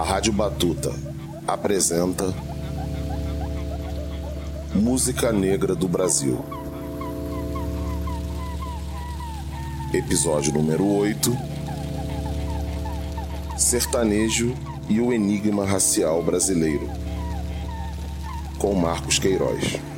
A Rádio Batuta apresenta Música Negra do Brasil. Episódio número 8 Sertanejo e o Enigma Racial Brasileiro. Com Marcos Queiroz.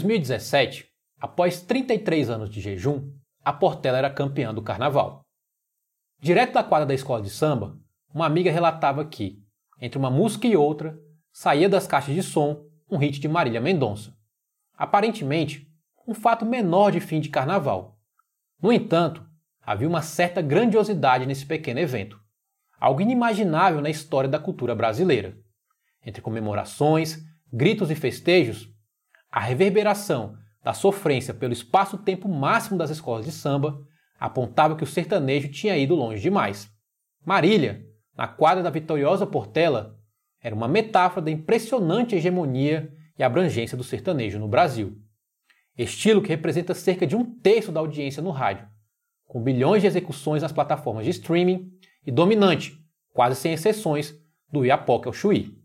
2017, após 33 anos de jejum, a Portela era campeã do carnaval. Direto da quadra da escola de samba, uma amiga relatava que, entre uma música e outra, saía das caixas de som um hit de Marília Mendonça. Aparentemente, um fato menor de fim de carnaval. No entanto, havia uma certa grandiosidade nesse pequeno evento, algo inimaginável na história da cultura brasileira. Entre comemorações, gritos e festejos, a reverberação da sofrência pelo espaço-tempo máximo das escolas de samba apontava que o sertanejo tinha ido longe demais. Marília, na quadra da vitoriosa Portela, era uma metáfora da impressionante hegemonia e abrangência do sertanejo no Brasil. Estilo que representa cerca de um terço da audiência no rádio, com bilhões de execuções nas plataformas de streaming e dominante, quase sem exceções, do Iapoque ao Chuí.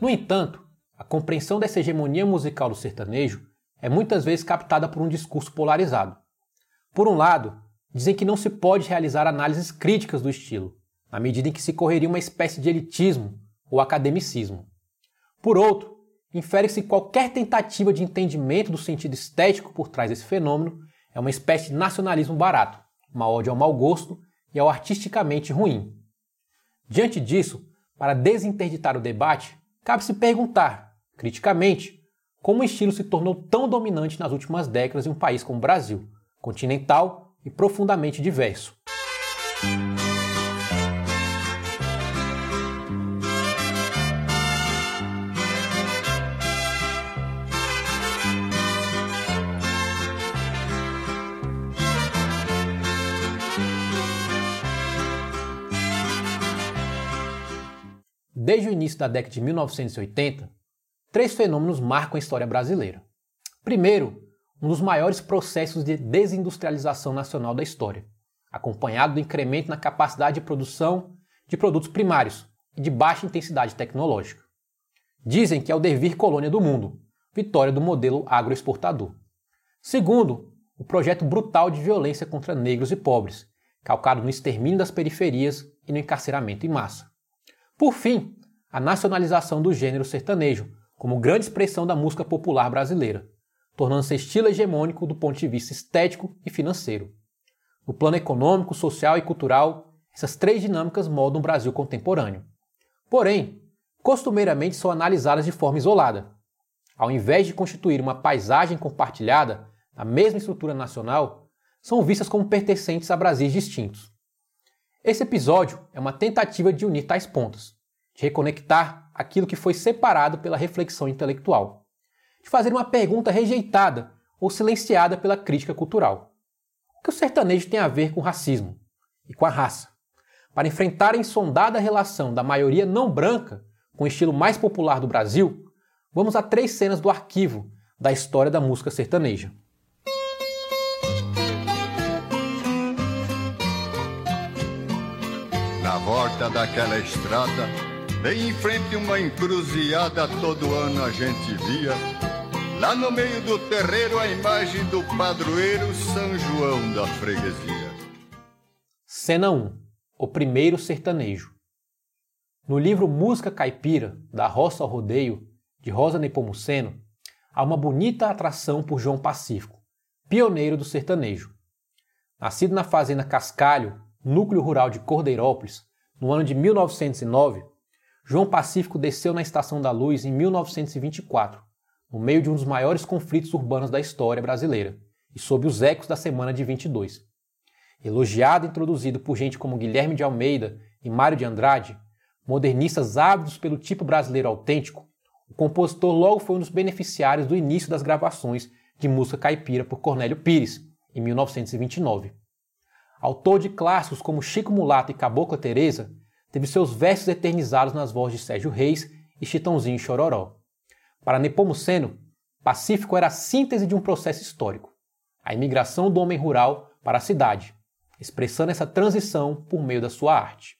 No entanto, a compreensão dessa hegemonia musical do sertanejo é muitas vezes captada por um discurso polarizado. Por um lado, dizem que não se pode realizar análises críticas do estilo, na medida em que se correria uma espécie de elitismo ou academicismo. Por outro, infere-se que qualquer tentativa de entendimento do sentido estético por trás desse fenômeno é uma espécie de nacionalismo barato, uma ódio ao mau gosto e ao artisticamente ruim. Diante disso, para desinterditar o debate, cabe se perguntar, criticamente, como o estilo se tornou tão dominante nas últimas décadas em um país como o Brasil, continental e profundamente diverso. Desde o início da década de 1980, três fenômenos marcam a história brasileira. Primeiro, um dos maiores processos de desindustrialização nacional da história, acompanhado do incremento na capacidade de produção de produtos primários e de baixa intensidade tecnológica. Dizem que é o devir colônia do mundo, vitória do modelo agroexportador. Segundo, o projeto brutal de violência contra negros e pobres, calcado no extermínio das periferias e no encarceramento em massa. Por fim, a nacionalização do gênero sertanejo, como grande expressão da música popular brasileira, tornando-se estilo hegemônico do ponto de vista estético e financeiro. No plano econômico, social e cultural, essas três dinâmicas moldam o Brasil contemporâneo. Porém, costumeiramente são analisadas de forma isolada. Ao invés de constituir uma paisagem compartilhada na mesma estrutura nacional, são vistas como pertencentes a Brasis distintos. Esse episódio é uma tentativa de unir tais pontos, de reconectar aquilo que foi separado pela reflexão intelectual, de fazer uma pergunta rejeitada ou silenciada pela crítica cultural. O que o sertanejo tem a ver com o racismo e com a raça? Para enfrentar a insondada relação da maioria não branca com o estilo mais popular do Brasil, vamos a três cenas do arquivo da história da música sertaneja. Volta daquela estrada, bem em frente uma encruzilhada, todo ano a gente via. Lá no meio do terreiro a imagem do padroeiro São João da freguesia. Cena 1. O primeiro sertanejo. No livro Música Caipira, da Roça ao Rodeio, de Rosa Nepomuceno, há uma bonita atração por João Pacífico, pioneiro do sertanejo. Nascido na fazenda Cascalho, núcleo rural de Cordeirópolis, no ano de 1909, João Pacífico desceu na Estação da Luz em 1924, no meio de um dos maiores conflitos urbanos da história brasileira e sob os ecos da Semana de 22. Elogiado e introduzido por gente como Guilherme de Almeida e Mário de Andrade, modernistas ávidos pelo tipo brasileiro autêntico, o compositor logo foi um dos beneficiários do início das gravações de música caipira por Cornélio Pires, em 1929. Autor de clássicos como Chico Mulato e Cabocla Teresa, teve seus versos eternizados nas vozes de Sérgio Reis e Chitãozinho Chororó. Para Nepomuceno, Pacífico era a síntese de um processo histórico, a imigração do homem rural para a cidade, expressando essa transição por meio da sua arte.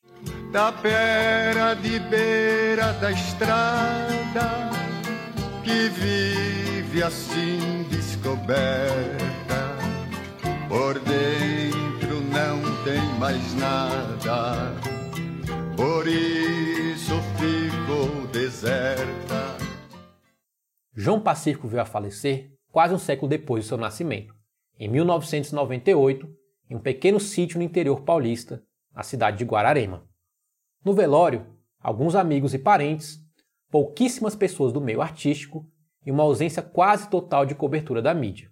Da pera de beira da estrada que vive assim descoberta, por mais nada, por isso ficou deserta. João Pacífico veio a falecer quase um século depois do seu nascimento, em 1998, em um pequeno sítio no interior paulista, na cidade de Guararema. No velório, alguns amigos e parentes, pouquíssimas pessoas do meio artístico e uma ausência quase total de cobertura da mídia.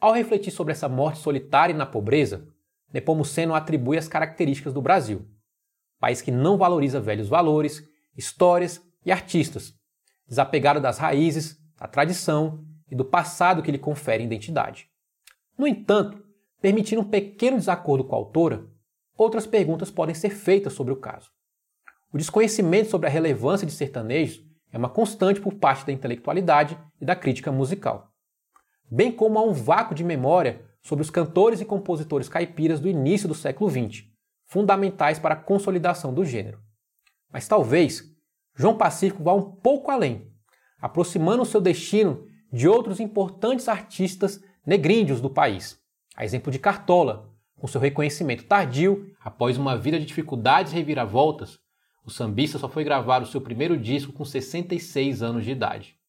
Ao refletir sobre essa morte solitária e na pobreza, Nepomuceno atribui as características do Brasil, país que não valoriza velhos valores, histórias e artistas, desapegado das raízes, da tradição e do passado que lhe confere identidade. No entanto, permitindo um pequeno desacordo com a autora, outras perguntas podem ser feitas sobre o caso. O desconhecimento sobre a relevância de sertanejos é uma constante por parte da intelectualidade e da crítica musical. Bem como há um vácuo de memória sobre os cantores e compositores caipiras do início do século XX, fundamentais para a consolidação do gênero. Mas talvez João Pacífico vá um pouco além, aproximando seu destino de outros importantes artistas negríndios do país, a exemplo de Cartola, com seu reconhecimento tardio após uma vida de dificuldades e reviravoltas, o sambista só foi gravar o seu primeiro disco com 66 anos de idade.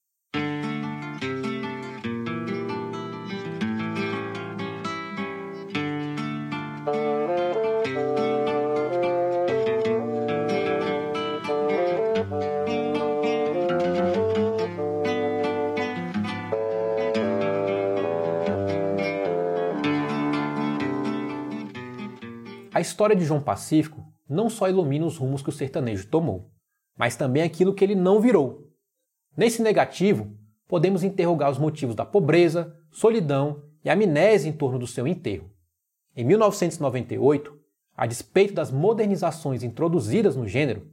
A história de João Pacífico não só ilumina os rumos que o sertanejo tomou, mas também aquilo que ele não virou. Nesse negativo, podemos interrogar os motivos da pobreza, solidão e amnésia em torno do seu enterro. Em 1998, a despeito das modernizações introduzidas no gênero,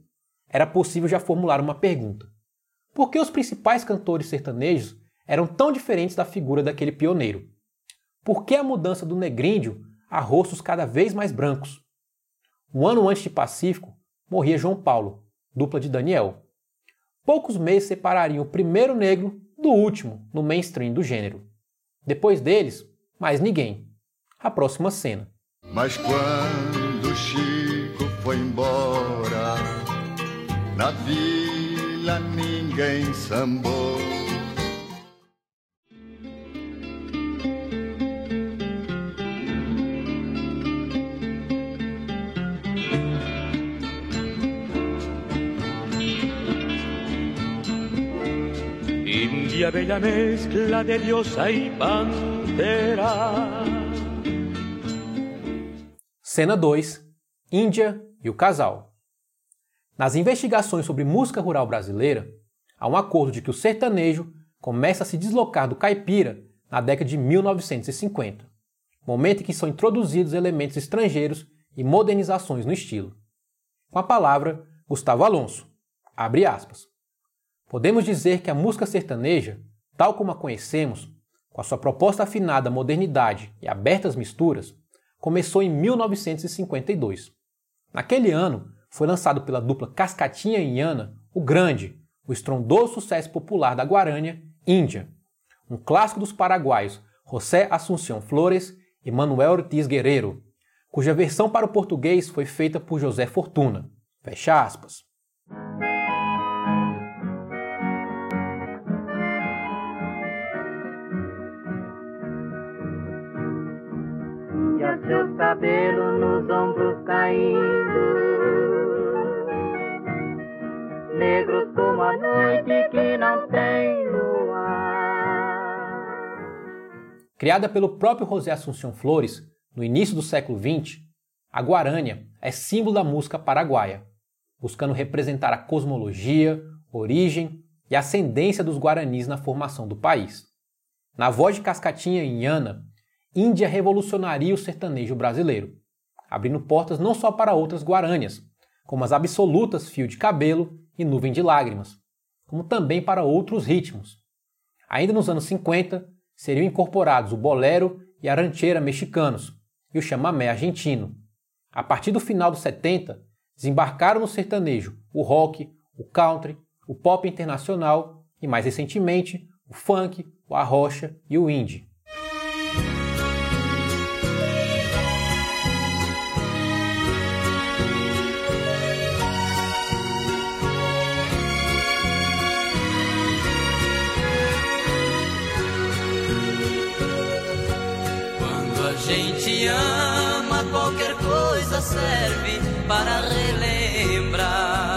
era possível já formular uma pergunta: por que os principais cantores sertanejos eram tão diferentes da figura daquele pioneiro? Por que a mudança do negríndio a rostos cada vez mais brancos? Um ano antes de Pacífico, morria João Paulo, dupla de Daniel. Poucos meses separariam o primeiro negro do último no mainstream do gênero. Depois deles, mais ninguém. A próxima cena. Mas quando Chico foi embora, na vila ninguém sambou. India bella mezcla de diosa y pantera. Cena 2: Índia e o casal. Nas investigações sobre música rural brasileira, há um acordo de que o sertanejo começa a se deslocar do caipira na década de 1950, momento em que são introduzidos elementos estrangeiros e modernizações no estilo. Com a palavra, Gustavo Alonso. Abre aspas. Podemos dizer que a música sertaneja, tal como a conhecemos, com a sua proposta afinada à modernidade e abertas misturas, começou em 1952. Naquele ano, foi lançado pela dupla Cascatinha e Iana o grande, o estrondoso sucesso popular da Guarânia, Índia, um clássico dos paraguaios José Assunção Flores e Manuel Ortiz Guerreiro, cuja versão para o português foi feita por José Fortuna. Fecha aspas. Seus cabelos nos ombros caindo. Negros como a noite que não tem luar. Criada pelo próprio José Assunção Flores no início do século XX, a guarânia é símbolo da música paraguaia, buscando representar a cosmologia, origem e ascendência dos guaranis na formação do país. Na voz de Cascatinha e Inhana, Índia revolucionaria o sertanejo brasileiro, abrindo portas não só para outras guarânias, como as absolutas Fio de Cabelo e Nuvem de Lágrimas, como também para outros ritmos. Ainda nos anos 50, seriam incorporados o bolero e a rancheira mexicanos e o chamamé argentino. A partir do final dos 70, desembarcaram no sertanejo o rock, o country, o pop internacional e, mais recentemente, o funk, o arrocha e o indie. Gente ama, qualquer coisa serve para relembrar.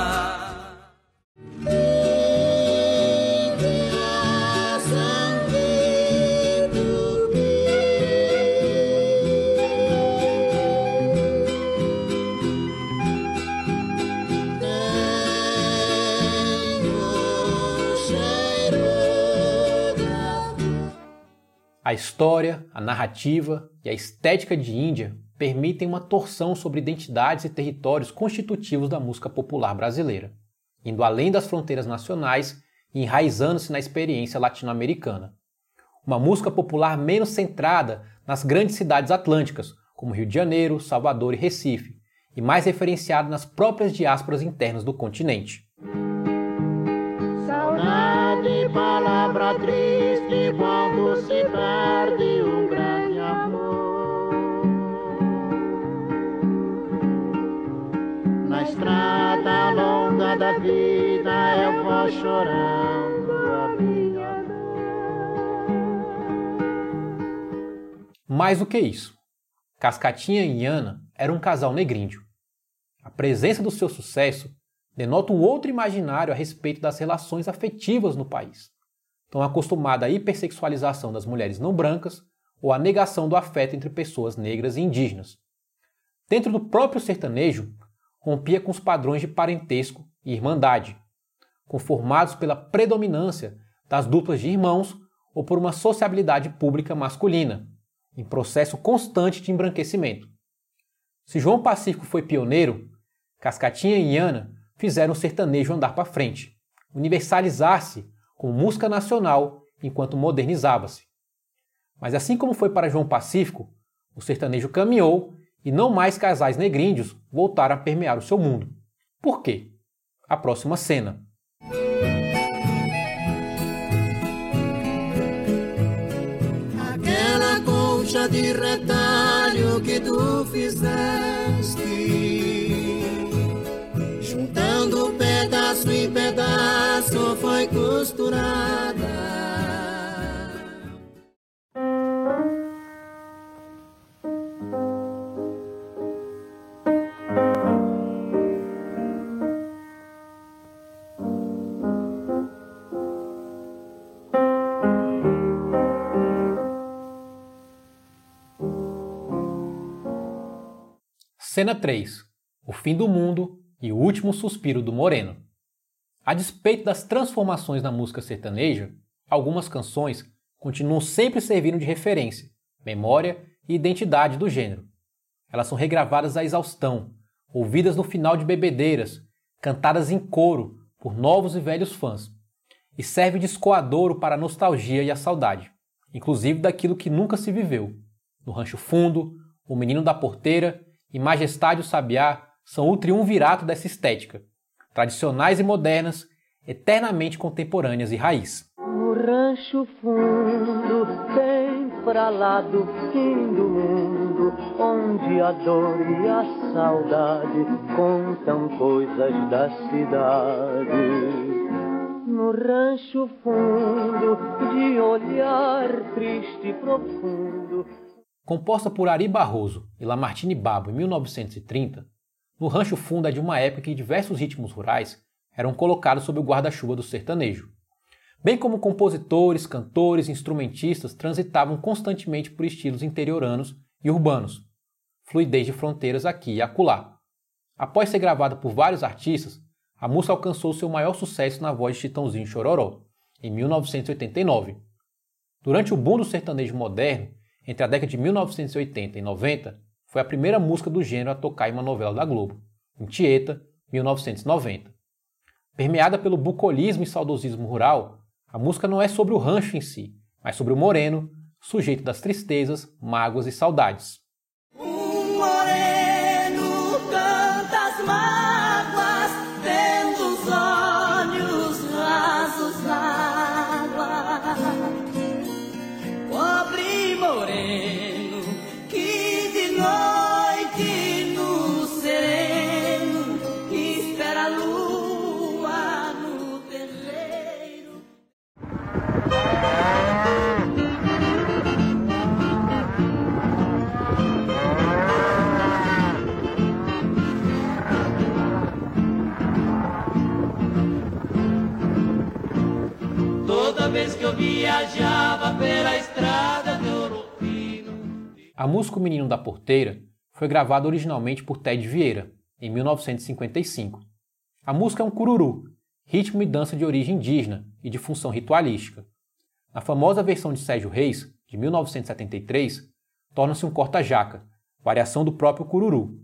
A história, a narrativa e a estética de Índia permitem uma torção sobre identidades e territórios constitutivos da música popular brasileira, indo além das fronteiras nacionais e enraizando-se na experiência latino-americana. Uma música popular menos centrada nas grandes cidades atlânticas, como Rio de Janeiro, Salvador e Recife, e mais referenciada nas próprias diásporas internas do continente. Saudade, palavra triste se perde um grande amor. Na estrada longa da vida eu vou chorando Mais do que isso, Cascatinha e Iana eram um casal negríndio. A presença do seu sucesso denota um outro imaginário a respeito das relações afetivas no país, tão acostumada à hipersexualização das mulheres não brancas ou à negação do afeto entre pessoas negras e indígenas. Dentro do próprio sertanejo, rompia com os padrões de parentesco e irmandade, conformados pela predominância das duplas de irmãos ou por uma sociabilidade pública masculina, em processo constante de embranquecimento. Se João Pacífico foi pioneiro, Cascatinha e Iana fizeram o sertanejo andar para frente, universalizar-se como música nacional enquanto modernizava-se. Mas assim como foi para João Pacífico, o sertanejo caminhou e não mais casais negríndios voltaram a permear o seu mundo. Por quê? A próxima cena. Aquela concha de retalho que tu fizeste, pedaço em pedaço, foi costurada. Cena 3. O fim do mundo e o último suspiro do Moreno. A despeito das transformações na música sertaneja, algumas canções continuam sempre servindo de referência, memória e identidade do gênero. Elas são regravadas à exaustão, ouvidas no final de bebedeiras, cantadas em coro por novos e velhos fãs, e serve de escoadouro para a nostalgia e a saudade, inclusive daquilo que nunca se viveu. No Rancho Fundo, O Menino da Porteira e Majestade o Sabiá são o triunvirato dessa estética, tradicionais e modernas, eternamente contemporâneas e raiz. No rancho fundo, pra lá do fim do mundo, onde a dor e a saudade contam coisas da cidade. No rancho fundo, de olhar triste e profundo, Composta por Ari Barroso e Lamartine Babo em 1930, No Rancho Fundo é de uma época em que diversos ritmos rurais eram colocados sob o guarda-chuva do sertanejo. Bem como compositores, cantores e instrumentistas transitavam constantemente por estilos interioranos e urbanos, fluidez de fronteiras aqui e acolá. Após ser gravada por vários artistas, a música alcançou seu maior sucesso na voz de Chitãozinho Chororó, em 1989. Durante o boom do sertanejo moderno, entre a década de 1980 e 90, foi a primeira música do gênero a tocar em uma novela da Globo, em Tieta, 1990. Permeada pelo bucolismo e saudosismo rural, a música não é sobre o rancho em si, mas sobre o moreno, sujeito das tristezas, mágoas e saudades. A música Menino da Porteira foi gravada originalmente por Ted Vieira, em 1955. A música é um cururu, ritmo e dança de origem indígena e de função ritualística. Na famosa versão de Sérgio Reis, de 1973, torna-se um corta-jaca, variação do próprio cururu.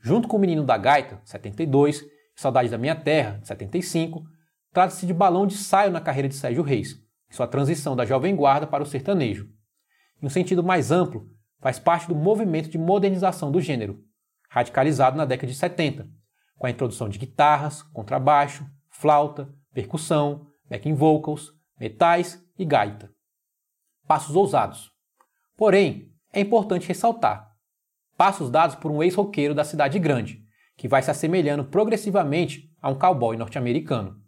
Junto com O Menino da Gaita, 72, e Saudade da Minha Terra, 75, trata-se de balão de saio na carreira de Sérgio Reis, sua transição da jovem guarda para o sertanejo. Em um sentido mais amplo, faz parte do movimento de modernização do gênero, radicalizado na década de 70, com a introdução de guitarras, contrabaixo, flauta, percussão, backing vocals, metais e gaita. Passos ousados. Porém, é importante ressaltar: passos dados por um ex-roqueiro da cidade grande, que vai se assemelhando progressivamente a um cowboy norte-americano.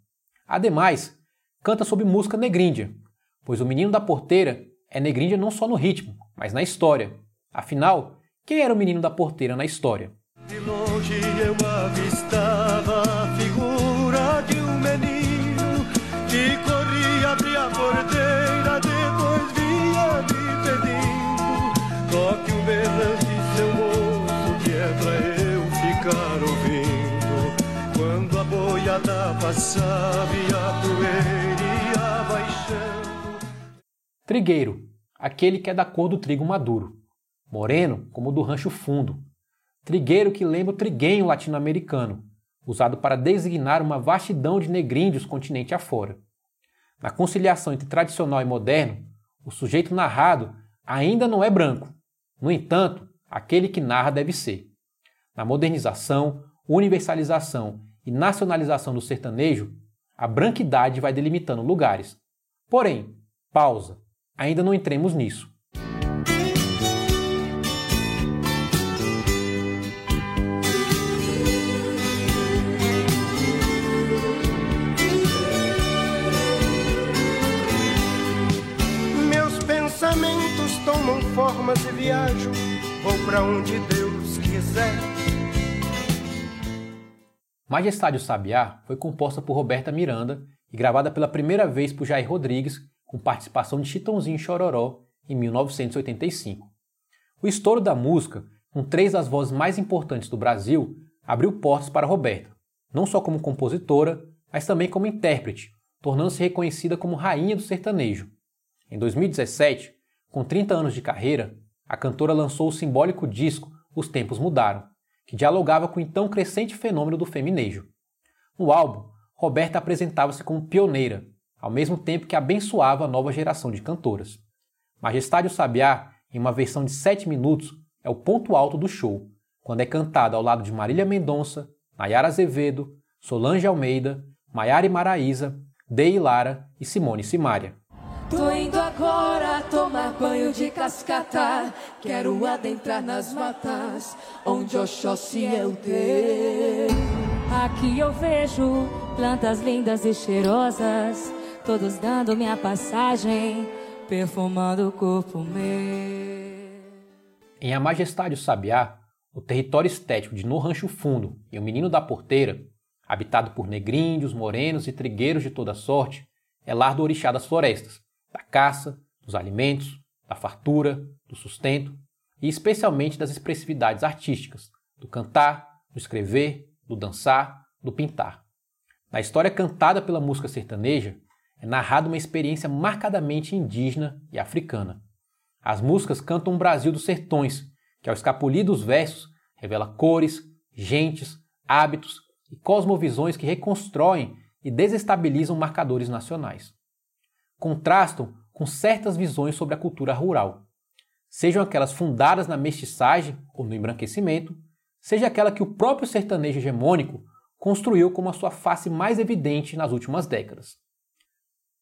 Ademais, canta sobre música negríndia, pois o menino da porteira é negríndia não só no ritmo, mas na história. Afinal, quem era o menino da porteira na história? De longe eu avistava a figura de um menino que corria, abria a porteira, depois vinha me pedindo. Toque um berrante, seu moço, que é pra eu ficar ouvindo. Quando a boiada passava e a poeira ia baixando. Trigueiro, aquele que é da cor do trigo maduro. Moreno, como o do rancho fundo. Trigueiro que lembra o triguenho latino-americano, usado para designar uma vastidão de negríndios continente afora. Na conciliação entre tradicional e moderno, o sujeito narrado ainda não é branco. No entanto, aquele que narra deve ser. Na modernização, universalização e nacionalização do sertanejo, a branquidade vai delimitando lugares. Porém, pausa, ainda não entremos nisso. Formas e viajo, vou pra onde Deus quiser. Majestade o Sabiá foi composta por Roberta Miranda e gravada pela primeira vez por Jair Rodrigues, com participação de Chitãozinho Chororó, em 1985. O estouro da música, com três das vozes mais importantes do Brasil, abriu portas para Roberta, não só como compositora, mas também como intérprete, tornando-se reconhecida como rainha do sertanejo. Em 2017, com 30 anos de carreira, a cantora lançou o simbólico disco Os Tempos Mudaram, que dialogava com o então crescente fenômeno do feminejo. No álbum, Roberta apresentava-se como pioneira, ao mesmo tempo que abençoava a nova geração de cantoras. Majestade o Sabiá, em uma versão de 7 minutos, é o ponto alto do show, quando é cantada ao lado de Marília Mendonça, Nayara Azevedo, Solange Almeida, Maiara Maraíza, Dei Lara e Simone Simaria. Tô indo agora tomar banho de cascata. Quero adentrar nas matas, onde Oxóssi é o Deus. Aqui eu vejo plantas lindas e cheirosas, todos dando minha passagem, perfumando o corpo meu. Em A Majestade o Sabiá, o território estético de No Rancho Fundo e o Menino da Porteira, habitado por negríndios, morenos e trigueiros de toda sorte, é lar do orixá das florestas, da caça, dos alimentos, da fartura, do sustento e especialmente das expressividades artísticas, do cantar, do escrever, do dançar, do pintar. Na história cantada pela música sertaneja, é narrada uma experiência marcadamente indígena e africana. As músicas cantam um Brasil dos sertões, que ao escapulir dos versos revela cores, gentes, hábitos e cosmovisões que reconstroem e desestabilizam marcadores nacionais. Contrastam com certas visões sobre a cultura rural, sejam aquelas fundadas na mestiçagem ou no embranquecimento, seja aquela que o próprio sertanejo hegemônico construiu como a sua face mais evidente nas últimas décadas.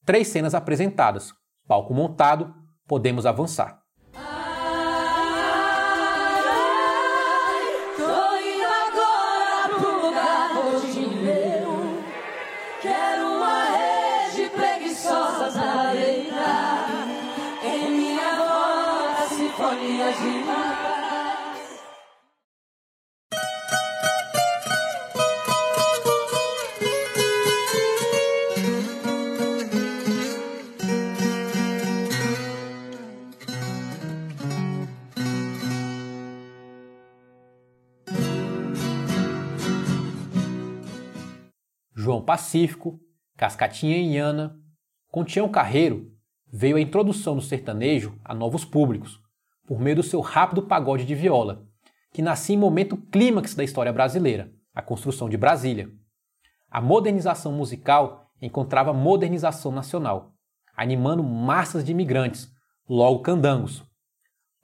Três cenas apresentadas, palco montado, podemos avançar. João Pacífico, Cascatinha Iana, com Tião Carreiro, veio a introdução do sertanejo a novos públicos, por meio do seu rápido pagode de viola, que nascia em momento clímax da história brasileira, a construção de Brasília. A modernização musical encontrava modernização nacional, animando massas de imigrantes, logo candangos.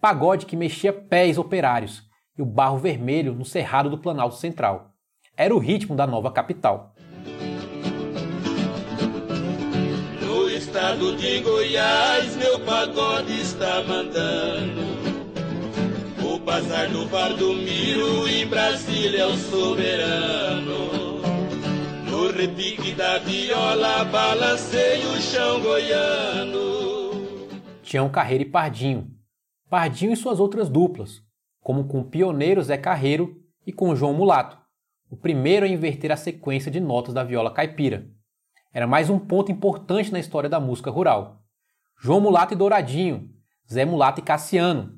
Pagode que mexia pés operários e o barro vermelho no cerrado do Planalto Central. Era o ritmo da nova capital. Estado de Goiás, meu pagode está mandando. O passar do em Brasília é o soberano. No repique da viola, balancei o chão goiano. Tião Carreiro e Pardinho. Pardinho e suas outras duplas, como com o pioneiro Zé Carreiro e com João Mulato, o primeiro a inverter a sequência de notas da viola caipira era mais um ponto importante na história da música rural. João Mulato e Douradinho, Zé Mulato e Cassiano,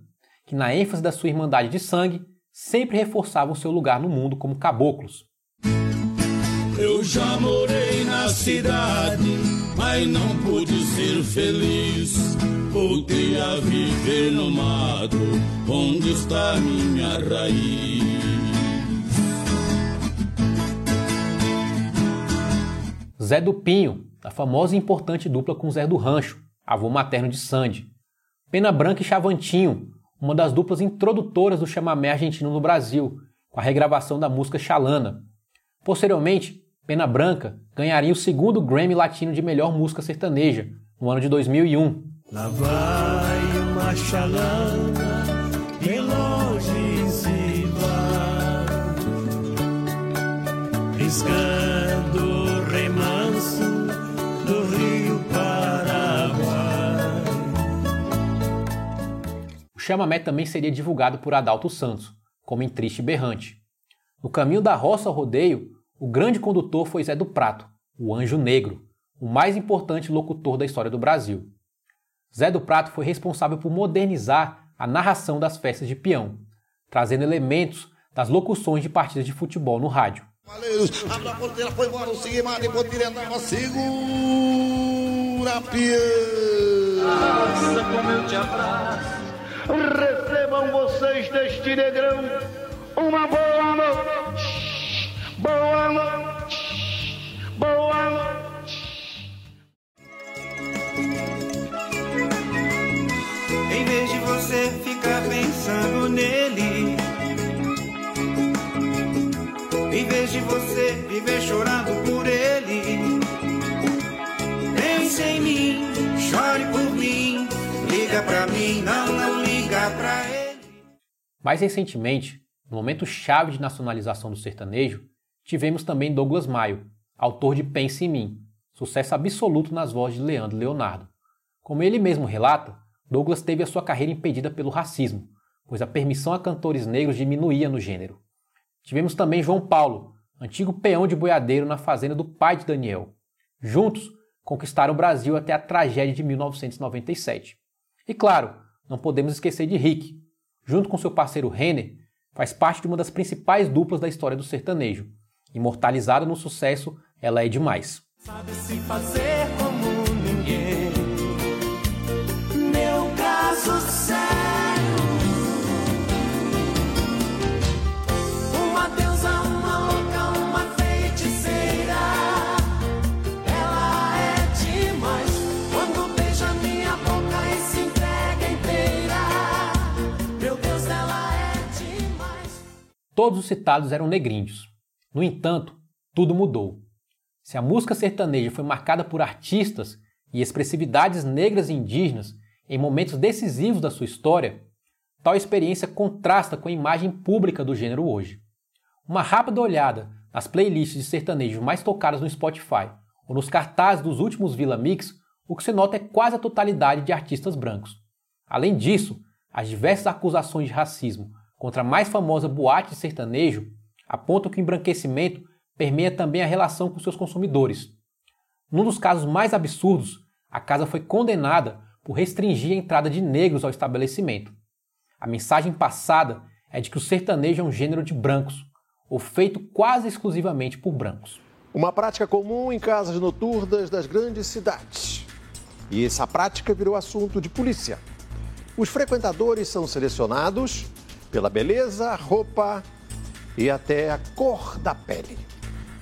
que na ênfase da sua irmandade de sangue, sempre reforçavam seu lugar no mundo como caboclos. Eu já morei na cidade, mas não pude ser feliz. Voltei a viver no mato, onde está minha raiz. Zé do Pinho, da famosa e importante dupla com Zé do Rancho, avô materno de Sandy. Pena Branca e Chavantinho, uma das duplas introdutoras do chamamé argentino no Brasil, com a regravação da música Xalana. Posteriormente, Pena Branca ganharia o segundo Grammy Latino de melhor música sertaneja, no ano de 2001. Lá vai uma longe se vai, chamamé também seria divulgado por Adalto Santos, como em Triste Berrante. No caminho da roça ao rodeio, o grande condutor foi Zé do Prato, o Anjo Negro, o mais importante locutor da história do Brasil. Zé do Prato foi responsável por modernizar a narração das festas de peão, trazendo elementos das locuções de partidas de futebol no rádio. Valeiros, abre a porteira, foi embora o Sigmar, depois segura peão. Nossa, como eu te abraço. Recebam vocês deste negrão uma boa noite. Boa noite. Boa noite. Em vez de você ficar pensando nele, em vez de você viver chorando por ele, pense em mim, chore por mim, liga pra mim, não, Mais recentemente, no momento chave de nacionalização do sertanejo, tivemos também Douglas Maio, autor de Pense em Mim, sucesso absoluto nas vozes de Leandro Leonardo. Como ele mesmo relata, Douglas teve a sua carreira impedida pelo racismo, pois a permissão a cantores negros diminuía no gênero. Tivemos também João Paulo, antigo peão de boiadeiro na fazenda do pai de Daniel. Juntos, conquistaram o Brasil até a tragédia de 1997. E claro, não podemos esquecer de Rick. Junto com seu parceiro Renner, faz parte de uma das principais duplas da história do sertanejo, imortalizada no sucesso Ela é Demais. Todos os citados eram negrinhos. No entanto, tudo mudou. Se a música sertaneja foi marcada por artistas e expressividades negras e indígenas em momentos decisivos da sua história, tal experiência contrasta com a imagem pública do gênero hoje. Uma rápida olhada nas playlists de sertanejo mais tocadas no Spotify ou nos cartazes dos últimos Vila Mix, o que se nota é quase a totalidade de artistas brancos. Além disso, as diversas acusações de racismo contra a mais famosa boate de sertanejo apontam que o embranquecimento permeia também a relação com seus consumidores. Num dos casos mais absurdos, a casa foi condenada por restringir a entrada de negros ao estabelecimento. A mensagem passada é de que o sertanejo é um gênero de brancos, ou feito quase exclusivamente por brancos. Uma prática comum em casas noturnas das grandes cidades. E essa prática virou assunto de polícia. Os frequentadores são selecionados pela beleza, roupa e até a cor da pele.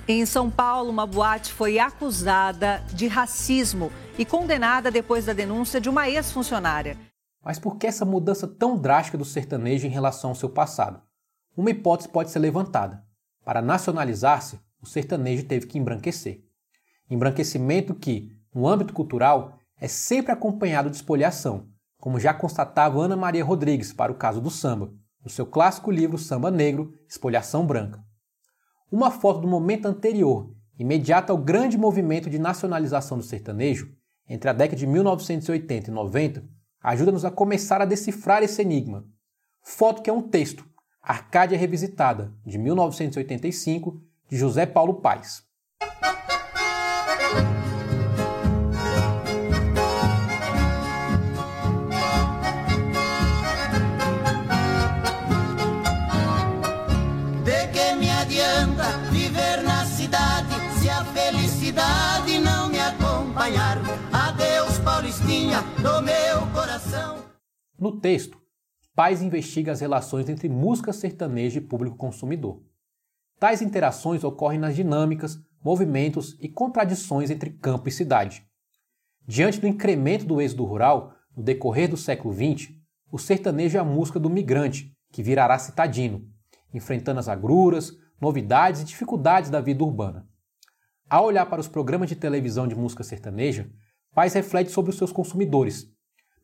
Em São Paulo, uma boate foi acusada de racismo e condenada depois da denúncia de uma ex-funcionária. Mas por que essa mudança tão drástica do sertanejo em relação ao seu passado? Uma hipótese pode ser levantada. Para nacionalizar-se, o sertanejo teve que embranquecer. Embranquecimento que, no âmbito cultural, é sempre acompanhado de espoliação, como já constatava Ana Maria Rodrigues para o caso do samba, no seu clássico livro Samba Negro, Espoliação Branca. Uma foto do momento anterior, imediato ao grande movimento de nacionalização do sertanejo, entre a década de 1980 e 90, ajuda-nos a começar a decifrar esse enigma. Foto que é um texto, Arcádia Revisitada, de 1985, de José Paulo Paes. De que me adianta viver na cidade se a felicidade não me acompanhar? Adeus, Paulistinha, do meu coração. No texto, Paes investiga as relações entre música sertaneja e público consumidor. Tais interações ocorrem nas dinâmicas, movimentos e contradições entre campo e cidade. Diante do incremento do êxodo rural, no decorrer do século XX, o sertanejo é a música do migrante, que virará citadino, enfrentando as agruras, novidades e dificuldades da vida urbana. Ao olhar para os programas de televisão de música sertaneja, Paes reflete sobre os seus consumidores,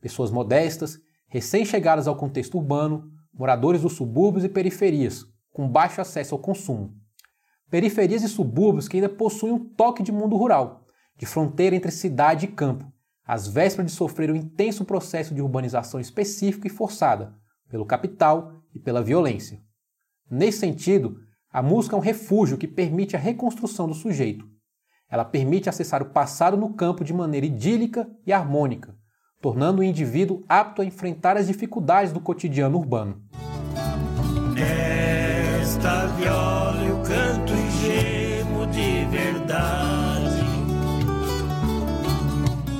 pessoas modestas, recém-chegadas ao contexto urbano, moradores dos subúrbios e periferias, com baixo acesso ao consumo. Periferias e subúrbios que ainda possuem um toque de mundo rural, de fronteira entre cidade e campo, às vésperas de sofrer um intenso processo de urbanização específica e forçada, pelo capital e pela violência. Nesse sentido, a música é um refúgio que permite a reconstrução do sujeito. Ela permite acessar o passado no campo de maneira idílica e harmônica, tornando o indivíduo apto a enfrentar as dificuldades do cotidiano urbano. Nesta viola eu canto e gemo de verdade.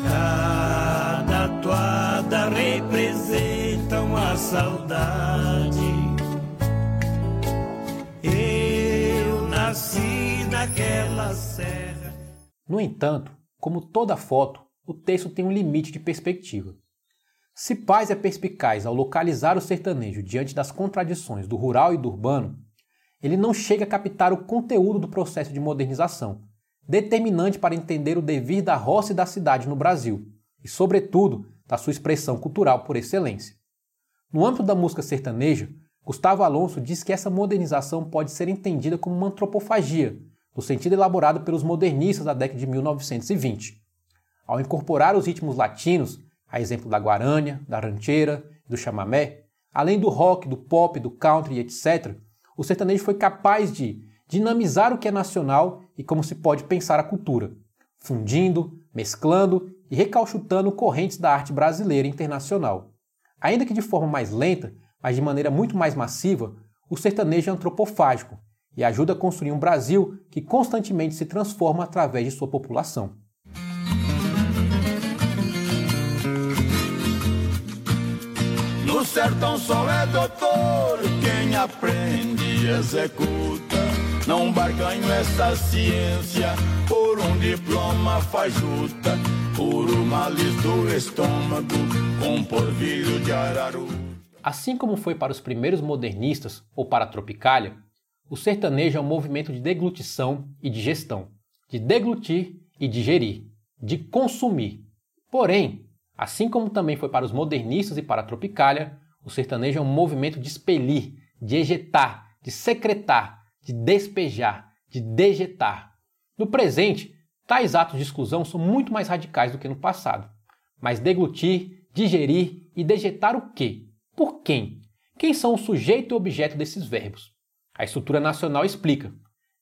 Cada toada representa uma saudade. Naquela serra. No entanto, como toda foto, o texto tem um limite de perspectiva. Se Paz é perspicaz ao localizar o sertanejo diante das contradições do rural e do urbano, ele não chega a captar o conteúdo do processo de modernização, determinante para entender o devir da roça e da cidade no Brasil, e, sobretudo, da sua expressão cultural por excelência. No âmbito da música sertaneja, Gustavo Alonso diz que essa modernização pode ser entendida como uma antropofagia, no sentido elaborado pelos modernistas da década de 1920. Ao incorporar os ritmos latinos, a exemplo da guarânia, da rancheira do chamamé, além do rock, do pop, do country, etc., o sertanejo foi capaz de dinamizar o que é nacional e como se pode pensar a cultura, fundindo, mesclando e recalchutando correntes da arte brasileira e internacional. Ainda que de forma mais lenta, mas de maneira muito mais massiva, o sertanejo é antropofágico e ajuda a construir um Brasil que constantemente se transforma através de sua população. No sertão só é doutor quem aprende e executa. Não barganho essa ciência por um diploma fajuta, por uma do estômago com porvilho de araru. Assim como foi para os primeiros modernistas ou para a Tropicália, o sertanejo é um movimento de deglutição e digestão, de deglutir e digerir, de consumir. Porém, assim como também foi para os modernistas e para a Tropicália, o sertanejo é um movimento de expelir, de ejetar, de secretar, de despejar, de dejetar. No presente, tais atos de exclusão são muito mais radicais do que no passado. Mas deglutir, digerir e dejetar o quê? Por quem? Quem são o sujeito e objeto desses verbos? A estrutura nacional explica.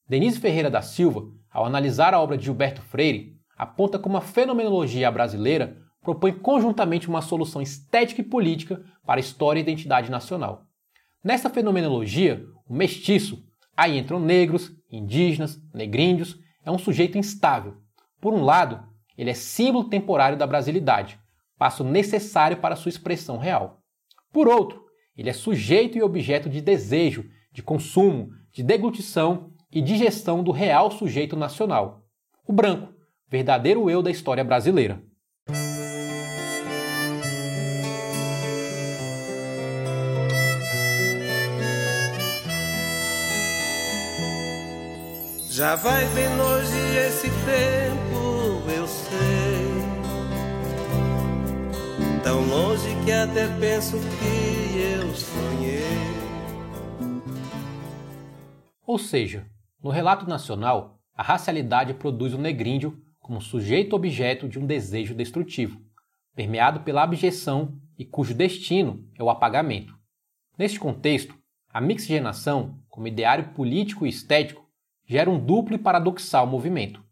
Denise Ferreira da Silva, ao analisar a obra de Gilberto Freire, aponta como a fenomenologia brasileira propõe conjuntamente uma solução estética e política para a história e identidade nacional. Nessa fenomenologia, o mestiço, aí entram negros, indígenas, negríndios, é um sujeito instável. Por um lado, ele é símbolo temporário da brasilidade, passo necessário para sua expressão real. Por outro, ele é sujeito e objeto de desejo, de consumo, de deglutição e digestão do real sujeito nacional, o branco, verdadeiro eu da história brasileira. Já vai bem longe esse tempo, eu sei. Tão longe que até penso que eu sonhei. Ou seja, no relato nacional, a racialidade produz o negríndio como sujeito-objeto de um desejo destrutivo, permeado pela abjeção e cujo destino é o apagamento. Neste contexto, a mixigenação, como ideário político e estético, gera um duplo e paradoxal movimento.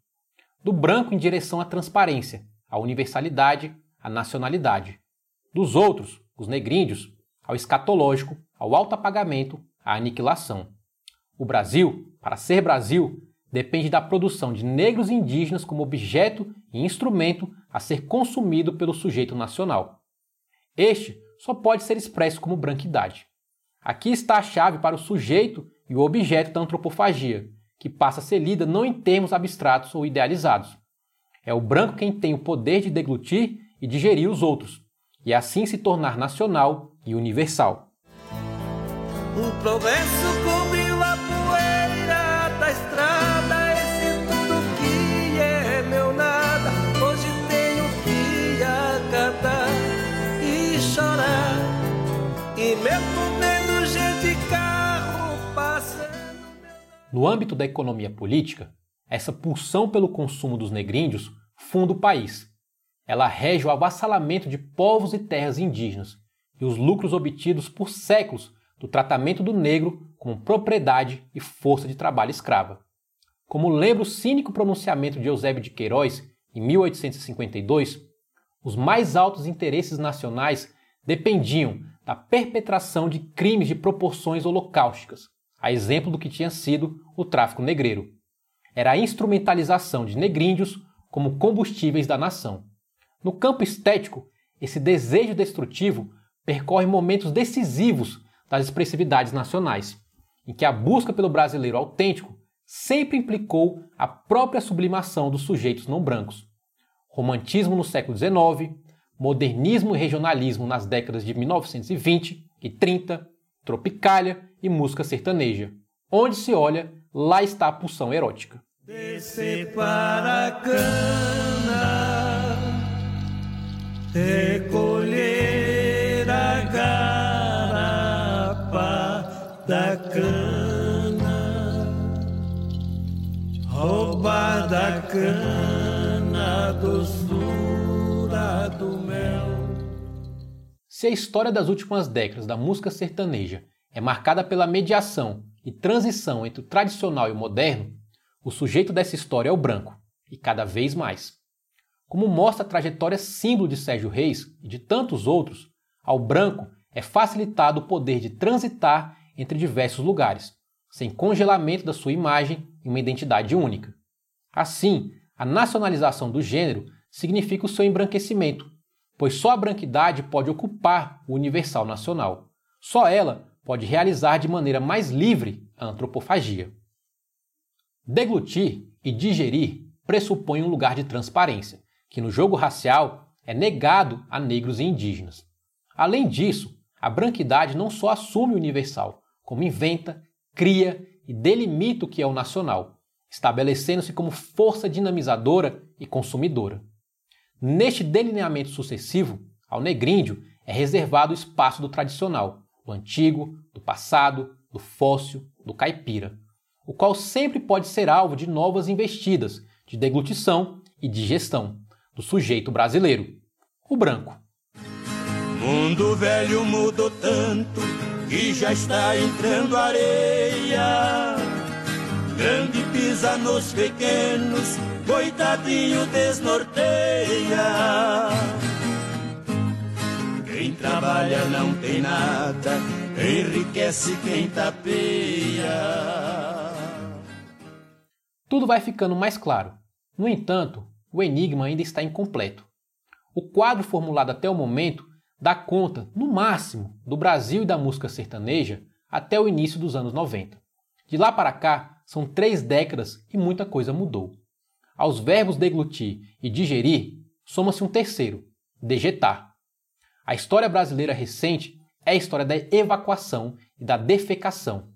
Do branco em direção à transparência, à universalidade, à nacionalidade dos outros, os negríndios, ao escatológico, ao alto apagamento, à aniquilação. O Brasil, para ser Brasil, depende da produção de negros e indígenas como objeto e instrumento a ser consumido pelo sujeito nacional. Este só pode ser expresso como branquidade. Aqui está a chave para o sujeito e o objeto da antropofagia, que passa a ser lida não em termos abstratos ou idealizados. É o branco quem tem o poder de deglutir e digerir os outros, e assim se tornar nacional e universal. O progresso da estrada, esse tudo que é meu nada. Hoje tenho que acatar e chorar, e mesmo gente carro passando. No âmbito da economia política, essa pulsão pelo consumo dos negríndios funda o país ela rege o avassalamento de povos e terras indígenas e os lucros obtidos por séculos do tratamento do negro como propriedade e força de trabalho escrava. Como lembra o cínico pronunciamento de Eusébio de Queiroz em 1852, os mais altos interesses nacionais dependiam da perpetração de crimes de proporções holocausticas, a exemplo do que tinha sido o tráfico negreiro. Era a instrumentalização de negríndios como combustíveis da nação. No campo estético, esse desejo destrutivo percorre momentos decisivos das expressividades nacionais, em que a busca pelo brasileiro autêntico sempre implicou a própria sublimação dos sujeitos não brancos. Romantismo no século XIX, modernismo e regionalismo nas décadas de 1920 e 30, tropicália e música sertaneja. Onde se olha, lá está a pulsão erótica. Descer para a cana recolher da cana doçura do mel. Se a história das últimas décadas da música sertaneja é marcada pela mediação e transição entre o tradicional e o moderno, o sujeito dessa história é o branco, e cada vez mais. Como mostra a trajetória símbolo de Sérgio Reis e de tantos outros, ao branco é facilitado o poder de transitar entre diversos lugares, sem congelamento da sua imagem em uma identidade única. Assim, a nacionalização do gênero significa o seu embranquecimento, pois só a branquidade pode ocupar o universal nacional. Só ela pode realizar de maneira mais livre a antropofagia. Deglutir e digerir pressupõe um lugar de transparência, que no jogo racial é negado a negros e indígenas. Além disso, a branquidade não só assume o universal, como inventa, cria e delimita o que é o nacional, estabelecendo-se como força dinamizadora e consumidora. Neste delineamento sucessivo, ao negríndio é reservado o espaço do tradicional, do antigo, do passado, do fóssil, do caipira, o qual sempre pode ser alvo de novas investidas de deglutição e digestão do sujeito brasileiro, o branco. Mundo velho mudou tanto que já está entrando areia. Grande pisa nos pequenos, coitadinho desnorteia. Quem trabalha não tem nada, enriquece quem tapeia. Tudo vai ficando mais claro. No entanto, o enigma ainda está incompleto. O quadro formulado até o momento dá conta, no máximo, do Brasil e da música sertaneja até o início dos anos 90. De lá para cá, são três décadas e muita coisa mudou. Aos verbos deglutir e digerir, soma-se um terceiro, dejetar. A história brasileira recente é a história da evacuação e da defecação.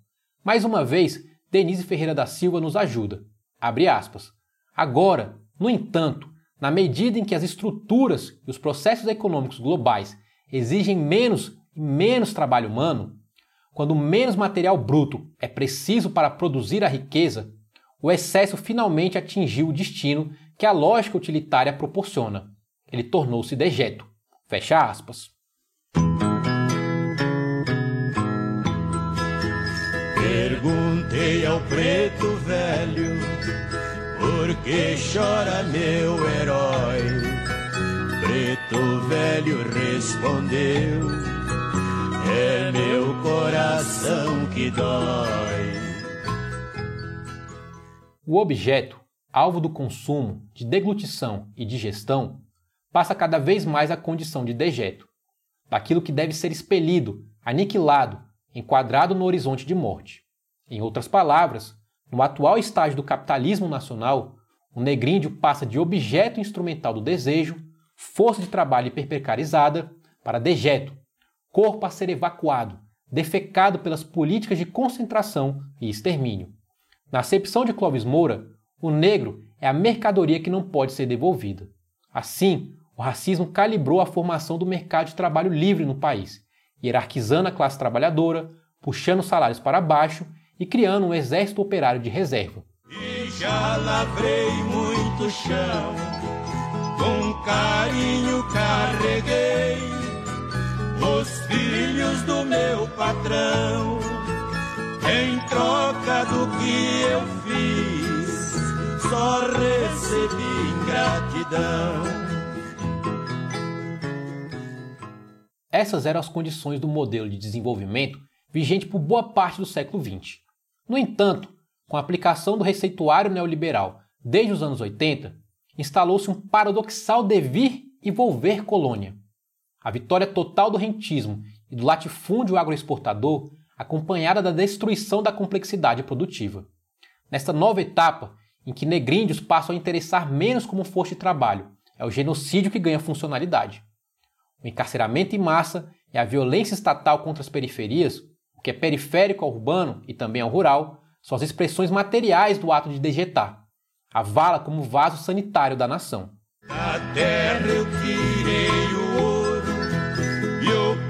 Mais uma vez, Denise Ferreira da Silva nos ajuda. Abre aspas. Agora, no entanto, na medida em que as estruturas e os processos econômicos globais exigem menos e menos trabalho humano, quando menos material bruto é preciso para produzir a riqueza, o excesso finalmente atingiu o destino que a lógica utilitária proporciona. Ele tornou-se dejeto. Fecha aspas. Perguntei ao preto velho por que chora meu herói. Preto velho respondeu: É meu coração que dói. O objeto, alvo do consumo, de deglutição e digestão, passa cada vez mais a condição de dejeto, daquilo que deve ser expelido, aniquilado, enquadrado no horizonte de morte. Em outras palavras, no atual estágio do capitalismo nacional, o negríndio passa de objeto instrumental do desejo, força de trabalho hiperprecarizada, para dejeto, corpo a ser evacuado, defecado pelas políticas de concentração e extermínio. Na acepção de Clóvis Moura, o negro é a mercadoria que não pode ser devolvida. Assim, o racismo calibrou a formação do mercado de trabalho livre no país, hierarquizando a classe trabalhadora, puxando salários para baixo e criando um exército operário de reserva. E já lavrei muito chão, com carinho carreguei do meu patrão. Em troca do que eu fiz, só recebi ingratidão. Essas eram as condições do modelo de desenvolvimento vigente por boa parte do século XX. No entanto, com a aplicação do receituário neoliberal desde os anos 80, instalou-se um paradoxal devir e volver colônia. A vitória total do rentismo e do latifúndio agroexportador, acompanhada da destruição da complexidade produtiva. Nesta nova etapa, em que negríndios passam a interessar menos como força de trabalho, é o genocídio que ganha funcionalidade. O encarceramento em massa e a violência estatal contra as periferias o que é periférico ao urbano e também ao rural, são as expressões materiais do ato de dejetar. A vala como vaso sanitário da nação. Na terra eu o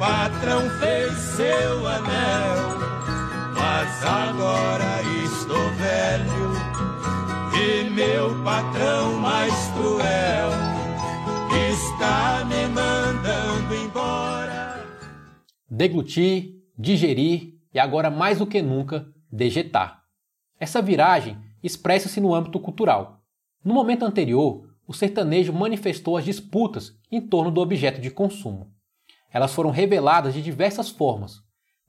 patrão fez seu anel. Mas agora estou velho e meu patrão mais cruel está me mandando embora. Deglutir, digerir e agora mais do que nunca, dejetar. Essa viragem expressa-se no âmbito cultural. No momento anterior, o sertanejo manifestou as disputas em torno do objeto de consumo. Elas foram reveladas de diversas formas,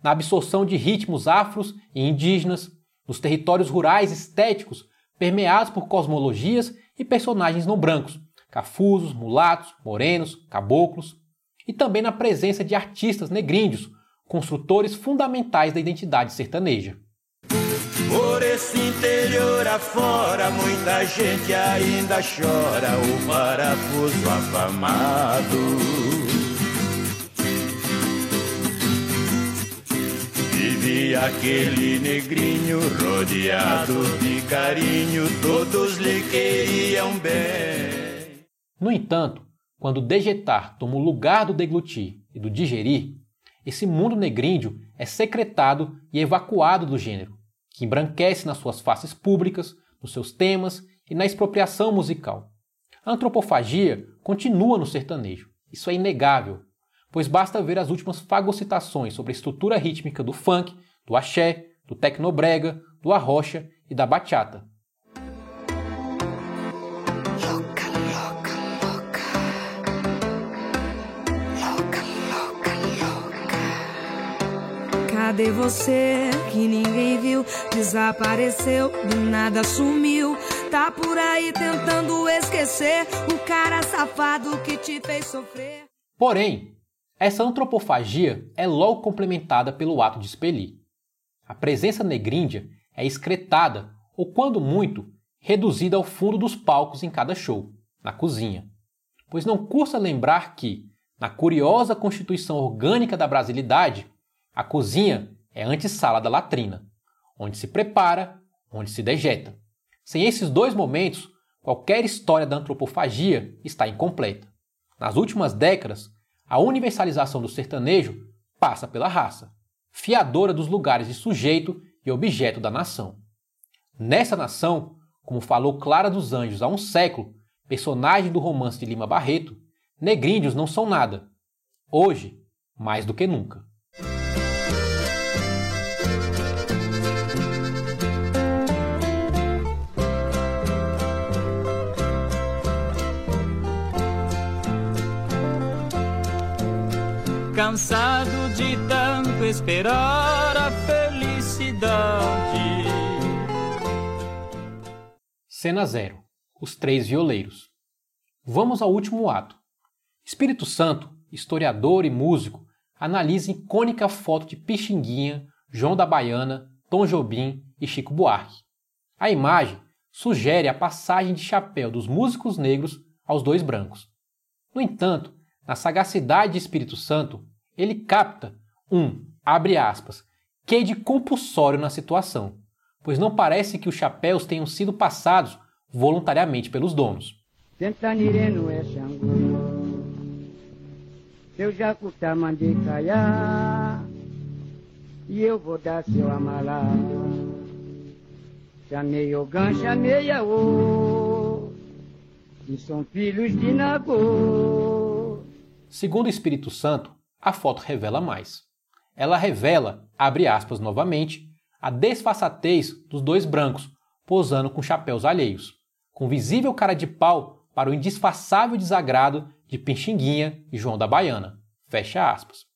na absorção de ritmos afros e indígenas, nos territórios rurais estéticos permeados por cosmologias e personagens não brancos, cafusos, mulatos, morenos, caboclos, e também na presença de artistas negríndios, construtores fundamentais da identidade sertaneja. Por esse interior afora, muita gente ainda chora o parafuso afamado. Vivia aquele negrinho rodeado de carinho, todos lhe queriam bem. No entanto, quando dejetar toma o lugar do deglutir e do digerir, esse mundo negríndio é secretado e evacuado do gênero que embranquece nas suas faces públicas, nos seus temas e na expropriação musical. A antropofagia continua no sertanejo, isso é inegável, pois basta ver as últimas fagocitações sobre a estrutura rítmica do funk, do axé, do tecnobrega, do arrocha e da bachata. Cadê você que ninguém viu? Desapareceu, do nada sumiu. Tá por aí tentando esquecer o cara safado que te fez sofrer. Porém, essa antropofagia é logo complementada pelo ato de expelir. A presença negríndia é excretada, ou quando muito, reduzida ao fundo dos palcos em cada show, na cozinha. Pois não custa lembrar que, na curiosa constituição orgânica da brasilidade, a cozinha é a antessala da latrina, onde se prepara, onde se dejeta. Sem esses dois momentos, qualquer história da antropofagia está incompleta. Nas últimas décadas, a universalização do sertanejo passa pela raça, fiadora dos lugares de sujeito e objeto da nação. Nessa nação, como falou Clara dos Anjos há um século, personagem do romance de Lima Barreto, negríndios não são nada. Hoje, mais do que nunca. Cansado de tanto esperar a felicidade. Cena 0 Os Três Violeiros. Vamos ao último ato. Espírito Santo, historiador e músico, analisa icônica foto de Pixinguinha, João da Baiana, Tom Jobim e Chico Buarque. A imagem sugere a passagem de chapéu dos músicos negros aos dois brancos. No entanto, na sagacidade de Espírito Santo, ele capta um, abre aspas, que de compulsório na situação, pois não parece que os chapéus tenham sido passados voluntariamente pelos donos. É seu Jacutá mandei caiar, e eu vou dar seu amalá. Chamei Ogã, chamei Aô, são filhos de. Segundo o Espírito Santo, a foto revela mais. Ela revela, abre aspas novamente, a desfaçatez dos dois brancos posando com chapéus alheios, com visível cara de pau para o indisfaçável desagrado de Pixinguinha e João da Baiana. Fecha aspas.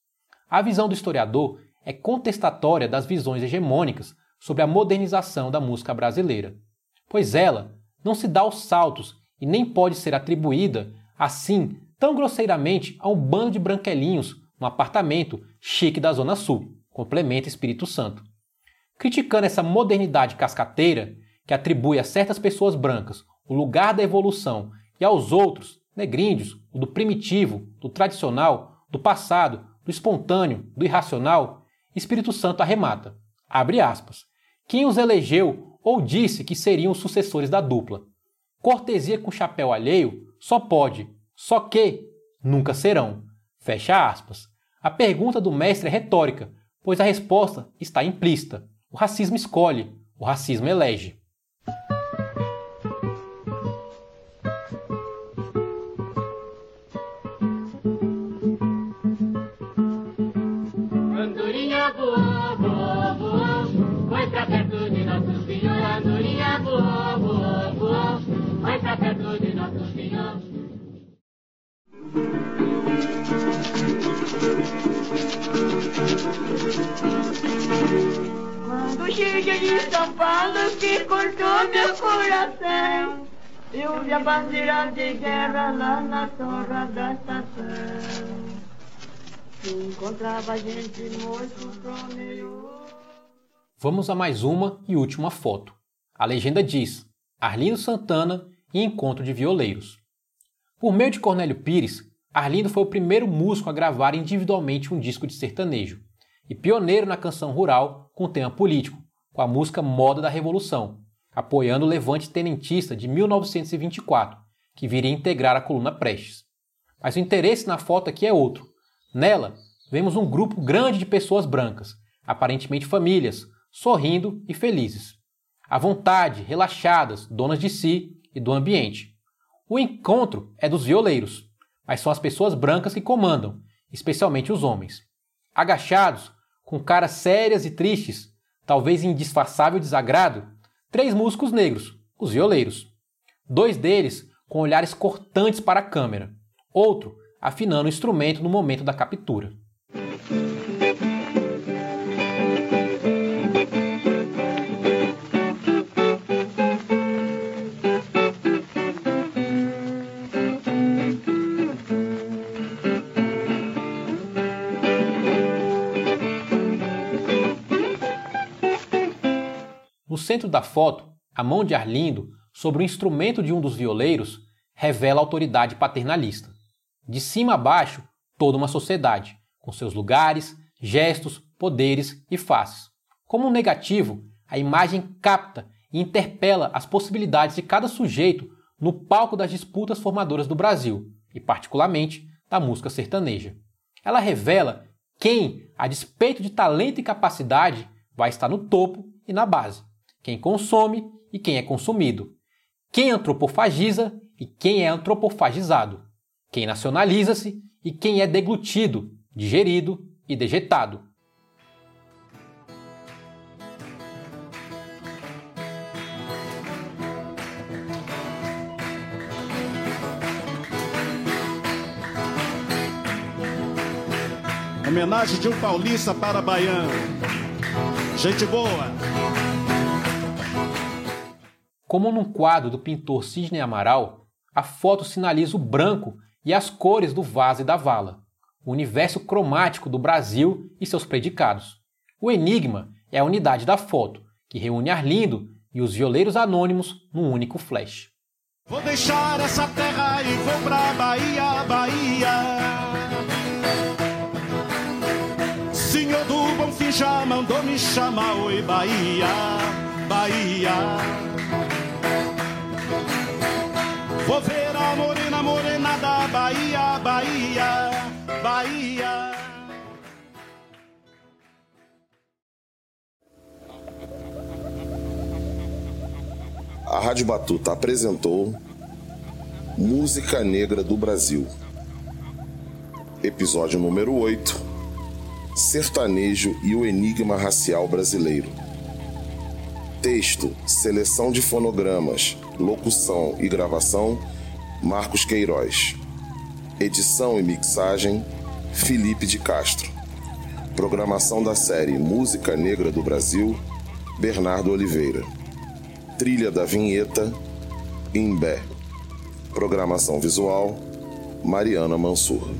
A visão do historiador é contestatória das visões hegemônicas sobre a modernização da música brasileira, pois ela não se dá aos saltos e nem pode ser atribuída, assim, tão grosseiramente a um bando de branquelinhos no apartamento chique da Zona Sul, complementa Espírito Santo. Criticando essa modernidade cascateira que atribui a certas pessoas brancas o lugar da evolução e aos outros, negríndios, o do primitivo, do tradicional, do passado, do espontâneo, do irracional, Espírito Santo arremata. Abre aspas. Quem os elegeu ou disse que seriam os sucessores da dupla? Cortesia com chapéu alheio só pode, só que nunca serão. Fecha aspas. A pergunta do mestre é retórica, pois a resposta está implícita. O racismo escolhe, o racismo elege. São Paulo que cortou meu coração a bandeira de guerra lá na torre da estação Encontrava gente Vamos a mais uma e última foto. A legenda diz: Arlindo Santana e encontro de violeiros. Por meio de Cornélio Pires, Arlindo foi o primeiro músico a gravar individualmente um disco de sertanejo e pioneiro na canção rural com tema político, com a música Moda da Revolução, apoiando o levante tenentista de 1924, que viria integrar a coluna Prestes. Mas o interesse na foto aqui é outro. Nela, vemos um grupo grande de pessoas brancas, aparentemente famílias, sorrindo e felizes. À vontade, relaxadas, donas de si e do ambiente. O encontro é dos violeiros, mas são as pessoas brancas que comandam, especialmente os homens. Agachados, com caras sérias e tristes, talvez em disfarçável desagrado, três músicos negros, os violeiros. Dois deles com olhares cortantes para a câmera, outro afinando o instrumento no momento da captura. Centro da foto, a mão de Arlindo sobre o instrumento de um dos violeiros revela autoridade paternalista. De cima a baixo, toda uma sociedade, com seus lugares, gestos, poderes e faces. Como um negativo, a imagem capta e interpela as possibilidades de cada sujeito no palco das disputas formadoras do Brasil, e particularmente da música sertaneja. Ela revela quem, a despeito de talento e capacidade, vai estar no topo e na base quem consome e quem é consumido, quem antropofagiza e quem é antropofagizado, quem nacionaliza-se e quem é deglutido, digerido e dejetado. Homenagem de um paulista para baiano. Gente boa. Como num quadro do pintor Sidney Amaral, a foto sinaliza o branco e as cores do vaso e da vala, o universo cromático do Brasil e seus predicados. O enigma é a unidade da foto, que reúne Arlindo e os violeiros anônimos num único flash. Vou deixar essa terra e vou pra Bahia, Bahia. Senhor do Bom Fim já mandou me chamar, oi Bahia, Bahia. Vou ver a morena, morena da Bahia, Bahia, Bahia. A Rádio Batuta apresentou Música Negra do Brasil. Episódio número 8 Sertanejo e o Enigma Racial Brasileiro. Texto, seleção de fonogramas, locução e gravação, Marcos Queiroz. Edição e mixagem, Felipe de Castro. Programação da série Música Negra do Brasil, Bernardo Oliveira. Trilha da vinheta, Imbé. Programação visual, Mariana Mansur.